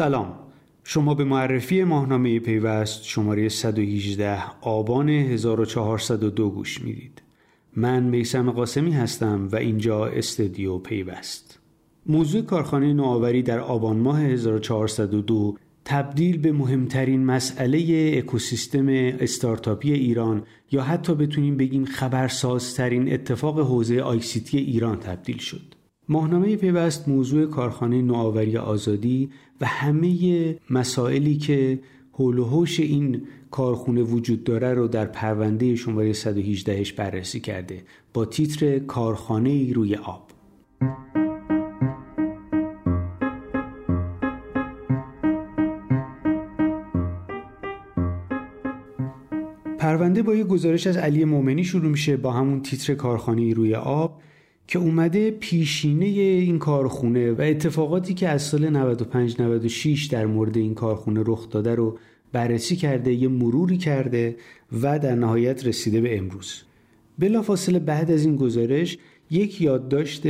سلام. شما به معرفی ماهنامه پیوست شماره 118 آبان 1402 گوش می‌دید. من میسم قاسمی هستم و اینجا استدیو پیوست. موضوع کارخانه نوآوری در آبان ماه 1402 تبدیل به مهمترین مسئله اکوسیستم استارتاپی ایران یا حتی بتونیم بگیم خبرسازترین اتفاق حوزه آیسیتی ایران تبدیل شد. ماهنامه پیوست موضوع کارخانه نوآوری آزادی و همه مسائلی که حول و حوش این کارخونه وجود داره رو در پرونده شماره 118ش بررسی کرده با تیتر کارخانه روی آب. پرونده با یه گزارش از علی مومنی شروع میشه با همون تیتر کارخانه روی آب که اومده پیشینه این کارخونه و اتفاقاتی که از سال 95 96 در مورد این کارخونه رخ داده رو بررسی کرده یه مروری کرده و در نهایت رسیده به امروز. بلافاصله بعد از این گزارش یک یادداشت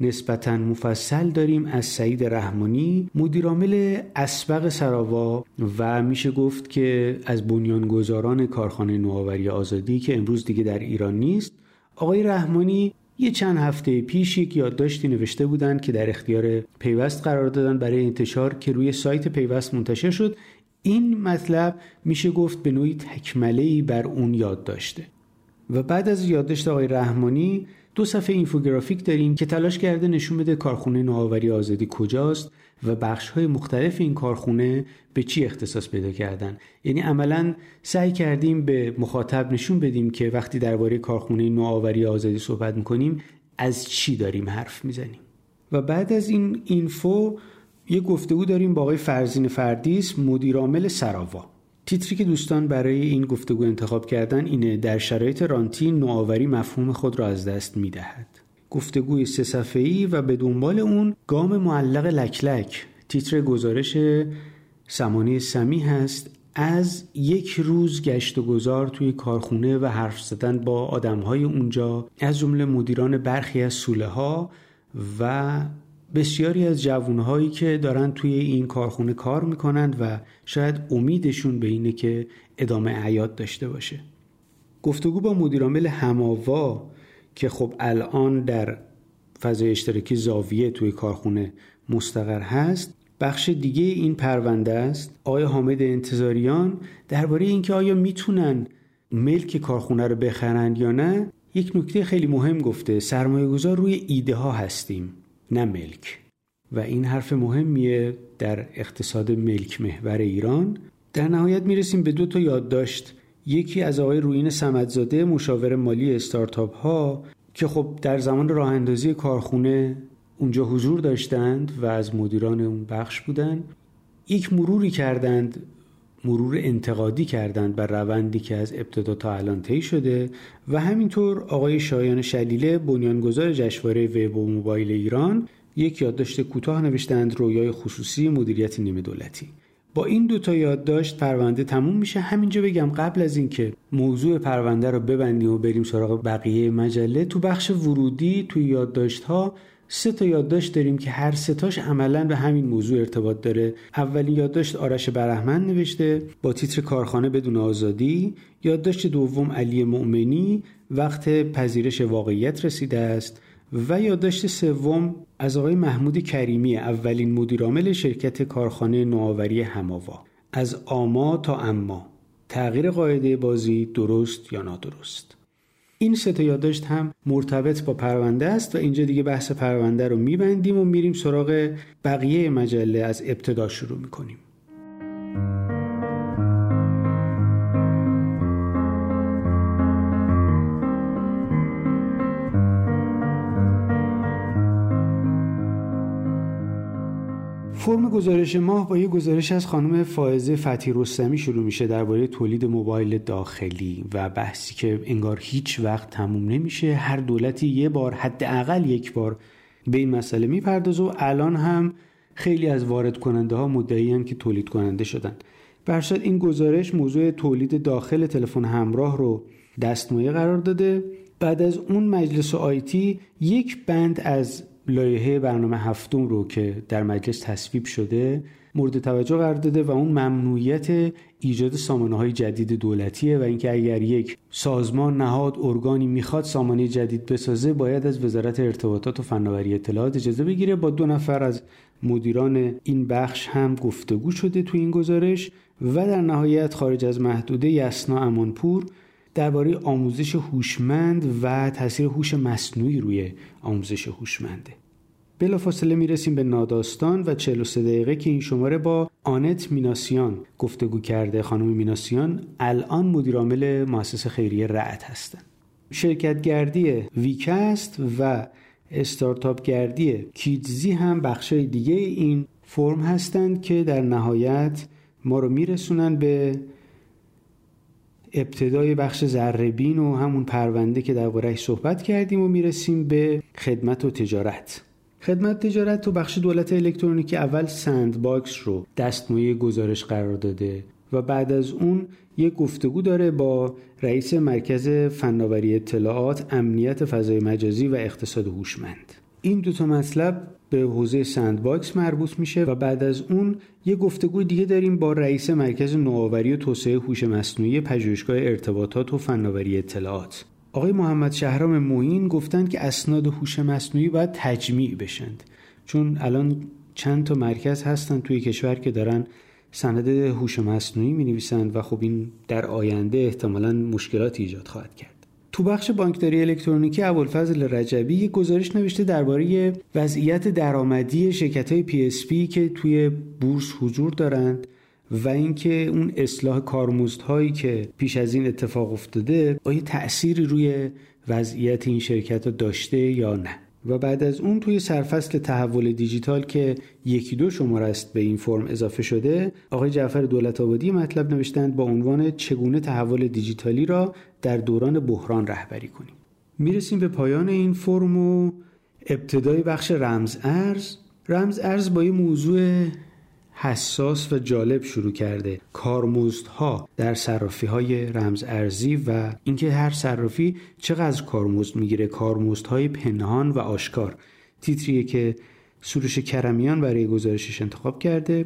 نسبتا مفصل داریم از سعید رحمانی مدیرعامل اسبق سراوا و میشه گفت که از بنیانگذاران کارخانه نوآوری آزادی که امروز دیگه در ایران نیست آقای رحمانی یه چند هفته پیش یک یادداشتی نوشته بودند که در اختیار پیوست قرار دادن برای انتشار که روی سایت پیوست منتشر شد. این مطلب میشه گفت به نوعی تکمله بر اون یاد داشته و بعد از یادداشت آقای رحمانی دو صفحه اینفوگرافیک داریم که تلاش کرده نشون بده کارخونه نوآوری آزادی کجاست و بخش های مختلف این کارخونه به چی اختصاص پیدا کردن. یعنی عملا سعی کردیم به مخاطب نشون بدیم که وقتی درباره کارخونه نوآوری آزادی صحبت می‌کنیم از چی داریم حرف می‌زنیم. و بعد از این اینفو یه گفتگو داریم با آقای فرزین فردیس مدیرعامل سراوا. تیتری که دوستان برای این گفتگو انتخاب کردن اینه در شرایط رانتی نوآوری مفهوم خود را از دست می‌دهد. گفتگوی سه صفحه‌ای و به دنبال اون گام معلق لکلک. تیتر گزارش سمانی سمی هست. از یک روز گشت و گذار توی کارخونه و حرف زدن با آدمهای اونجا از جمله مدیران برخی از سوله ها و بسیاری از جوانهایی که دارن توی این کارخونه کار می‌کنند و شاید امیدشون به اینه که ادامه عیاد داشته باشه. گفتگو با مدیرعامل هماوا که خب الان در فضای اشتراکی زاویه توی کارخونه مستقر هست بخش دیگه این پرونده است. آقای حامد انتظاریان درباره اینکه آیا می‌تونن ملک کارخونه رو بخرند یا نه یک نکته خیلی مهم گفته. سرمایه گذار روی ایده ها هستیم. نه ملک. و این حرف مهمیه در اقتصاد ملک محور ایران. در نهایت می‌رسیم به دو تا یادداشت. یکی از آقای روین سمدزاده مشاور مالی استارتاپ ها که خب در زمان راه اندازی کارخونه اونجا حضور داشتند و از مدیران اون بخش بودند یک مروری کردند مرور انتقادی کردند بر روندی که از ابتدا تا الان طی شده و همینطور آقای شایان شلیله بنیانگذار جشنواره وب و موبایل ایران یک یادداشت کوتاه نوشتند رویای خصوصی مدیریت نیمه دولتی. با این دوتا یادداشت پرونده تموم میشه. همینجا بگم قبل از اینکه موضوع پرونده رو ببندیم و بریم سراغ بقیه مجله تو بخش ورودی توی یادداشت ها سه تا یادداشت داریم که هر ستاش عملا به همین موضوع ارتباط داره. اولین یادداشت آرش برهمن نوشته با تیتر کارخانه بدون آزادی. یادداشت دوم علی مؤمنی وقت پذیرش واقعیت رسیده است. و یادداشت سوم از آقای محمود کریمی اولین مدیرعامل شرکت کارخانه نوآوری هماوا. از آما تا اما. تغییر قاعده بازی درست یا نادرست؟ این سه یادداشت هم مرتبط با پرونده است و اینجا دیگه بحث پرونده رو میبندیم و میریم سراغ بقیه مجله از ابتدا شروع می‌کنیم. فرم گزارش ماه با یه گزارش از خانم فائزه فتی رستمی شروع میشه درباره تولید موبایل داخلی و بحثی که انگار هیچ وقت تموم نمیشه. هر دولتی یه بار حداقل یک بار به این مسئله می‌پردازه و الان هم خیلی از وارد کننده ها مدعی که تولید کننده شدن برشاد این گزارش موضوع تولید داخل تلفن همراه رو دستمایه قرار داده. بعد از اون مجلس آیتی یک بند از لایحه برنامه هفتم رو که در مجلس تصویب شده مورد توجه قرار داده و اون ممنوعیت ایجاد سامانه های جدید دولتیه و اینکه اگر یک سازمان نهاد ارگانی می‌خواد سامانه جدید بسازه باید از وزارت ارتباطات و فناوری اطلاعات اجازه بگیره. با دو نفر از مدیران این بخش هم گفتگو شده تو این گزارش و در نهایت خارج از محدوده یسنا امانپور درباره آموزش هوشمند و تاثیر هوش مصنوعی روی آموزش هوشمنده. بلافاصله می‌رسیم به ناداستان و 43 دقیقه که این شماره با آنت میناسیان گفتگو کرده. خانم میناسیان الان مدیرعامل مؤسسه خیریه رعد هستند شرکت گردی ویکست و استارتاپ گردی کیدزی هم بخشای دیگه این فرم هستند که در نهایت ما رو میرسونن به ابتدای بخش ذره‌بین و همون پرونده که دربارهش صحبت کردیم و می‌رسیم به خدمت و تجارت. خدمت تجارت تو بخش دولت الکترونیکی اول sandbox رو دستمایه گزارش قرار داده و بعد از اون یک گفتگو داره با رئیس مرکز فناوری اطلاعات امنیت فضای مجازی و اقتصاد هوشمند. این دوتا مطلب به حوزه sandbox مربوط میشه و بعد از اون یه گفتگو دیگه داریم با رئیس مرکز نوآوری و توسعه هوش مصنوعی پژوهشگاه ارتباطات و فناوری اطلاعات. آقای محمد شهرام معین گفتند که اسناد هوش مصنوعی باید تجمیع بشند. چون الان چند تا مرکز هستن توی کشور که دارن سند هوش مصنوعی می نویسند و خب این در آینده احتمالا مشکلات ایجاد خواهد کرد. تو بخش بانکداری الکترونیکی ابوالفضل رجبی یک گزارش نوشته درباره وضعیت درآمدی شرکت های پی که توی بورس حضور دارند و اینکه اون اصلاح کارمزدهایی که پیش از این اتفاق افتاده آیا تأثیری روی وضعیت این شرکت داشته یا نه. و بعد از اون توی سرفصل تحول دیجیتال که یکی دو شماره است به این فرم اضافه شده آقای جعفر دولت آبادی مطلب نوشتند با عنوان چگونه تحول دیجیتالی را در دوران بحران رهبری کنیم. می‌رسیم به پایان این فرم و ابتدای بخش رمز ارز. رمز ارز با یه موضوع حساس و جالب شروع کرده. کارمزدها در صرافی های رمز ارزی و اینکه هر صرافی چقدر کارمزد می‌گیره کارمزدهای پنهان و آشکار. تیتریه که سروش کرمیان برای گزارشش انتخاب کرده.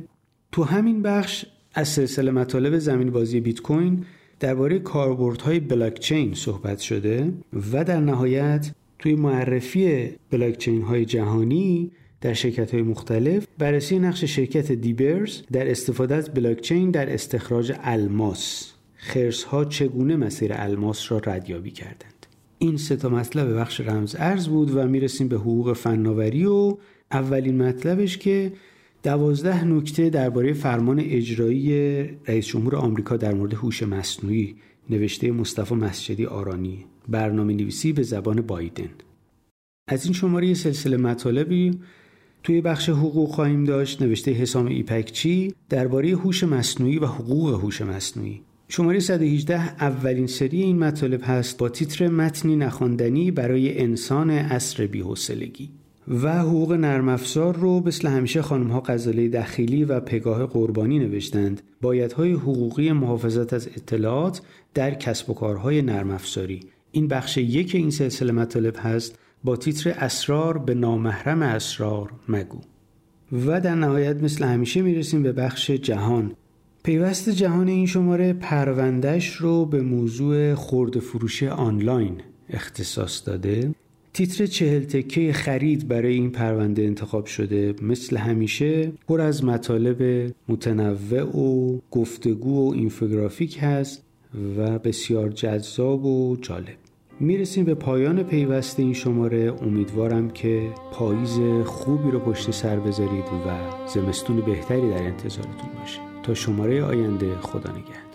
تو همین بخش از سلسله مطالب زمین بازی بیت کوین درباره کاربردهای بلاکچین صحبت شده و در نهایت توی معرفی بلاکچین های جهانی در شرکت های مختلف. بررسی نقش شرکت دیبرز در استفاده از بلاکچین در استخراج الماس. خرس ها چگونه مسیر الماس را ردیابی کردند؟ این سه تا مطلب بخش رمز ارز بود و می‌رسیم به حقوق فناوری و اولین مطلبش که دوازده نکته درباره فرمان اجرایی رئیس جمهور آمریکا در مورد هوش مصنوعی نوشته مصطفی مسجدی آرانی برنامه نویسی به زبان بایدن. از این شماره سلسله مطالبی توی بخش حقوق خواهیم داشت نوشته حسام ایپکچی درباره هوش مصنوعی و حقوق هوش مصنوعی. شماره 118 اولین سری این مطالب هست با تیتر متنی نخواندنی برای انسان عصر بی‌حوصلگی. و حقوق نرم افزار رو مثل همیشه خانم ها غزاله دخیلی و پگاه قربانی نوشتند. بایدهای حقوقی محافظت از اطلاعات در کسب و کارهای نرم افزاری. این بخش یک این سلسله مطالب هست. با تیتر اسرار به نامحرم اسرار مگو. و در نهایت مثل همیشه می‌رسیم به بخش جهان. پیوست جهان این شماره پروندهش رو به موضوع خورد فروش آنلاین اختصاص داده. تیتر چهل تکه خرید برای این پرونده انتخاب شده مثل همیشه پر از مطالب متنوع و گفتگو و اینفوگرافیک هست و بسیار جذاب و جالب. می‌رسیم به پایان پیوست این شماره. امیدوارم که پاییز خوبی رو پشت سر بذارید و زمستون بهتری در انتظارتون باشه. تا شماره آینده خدا نگهدار.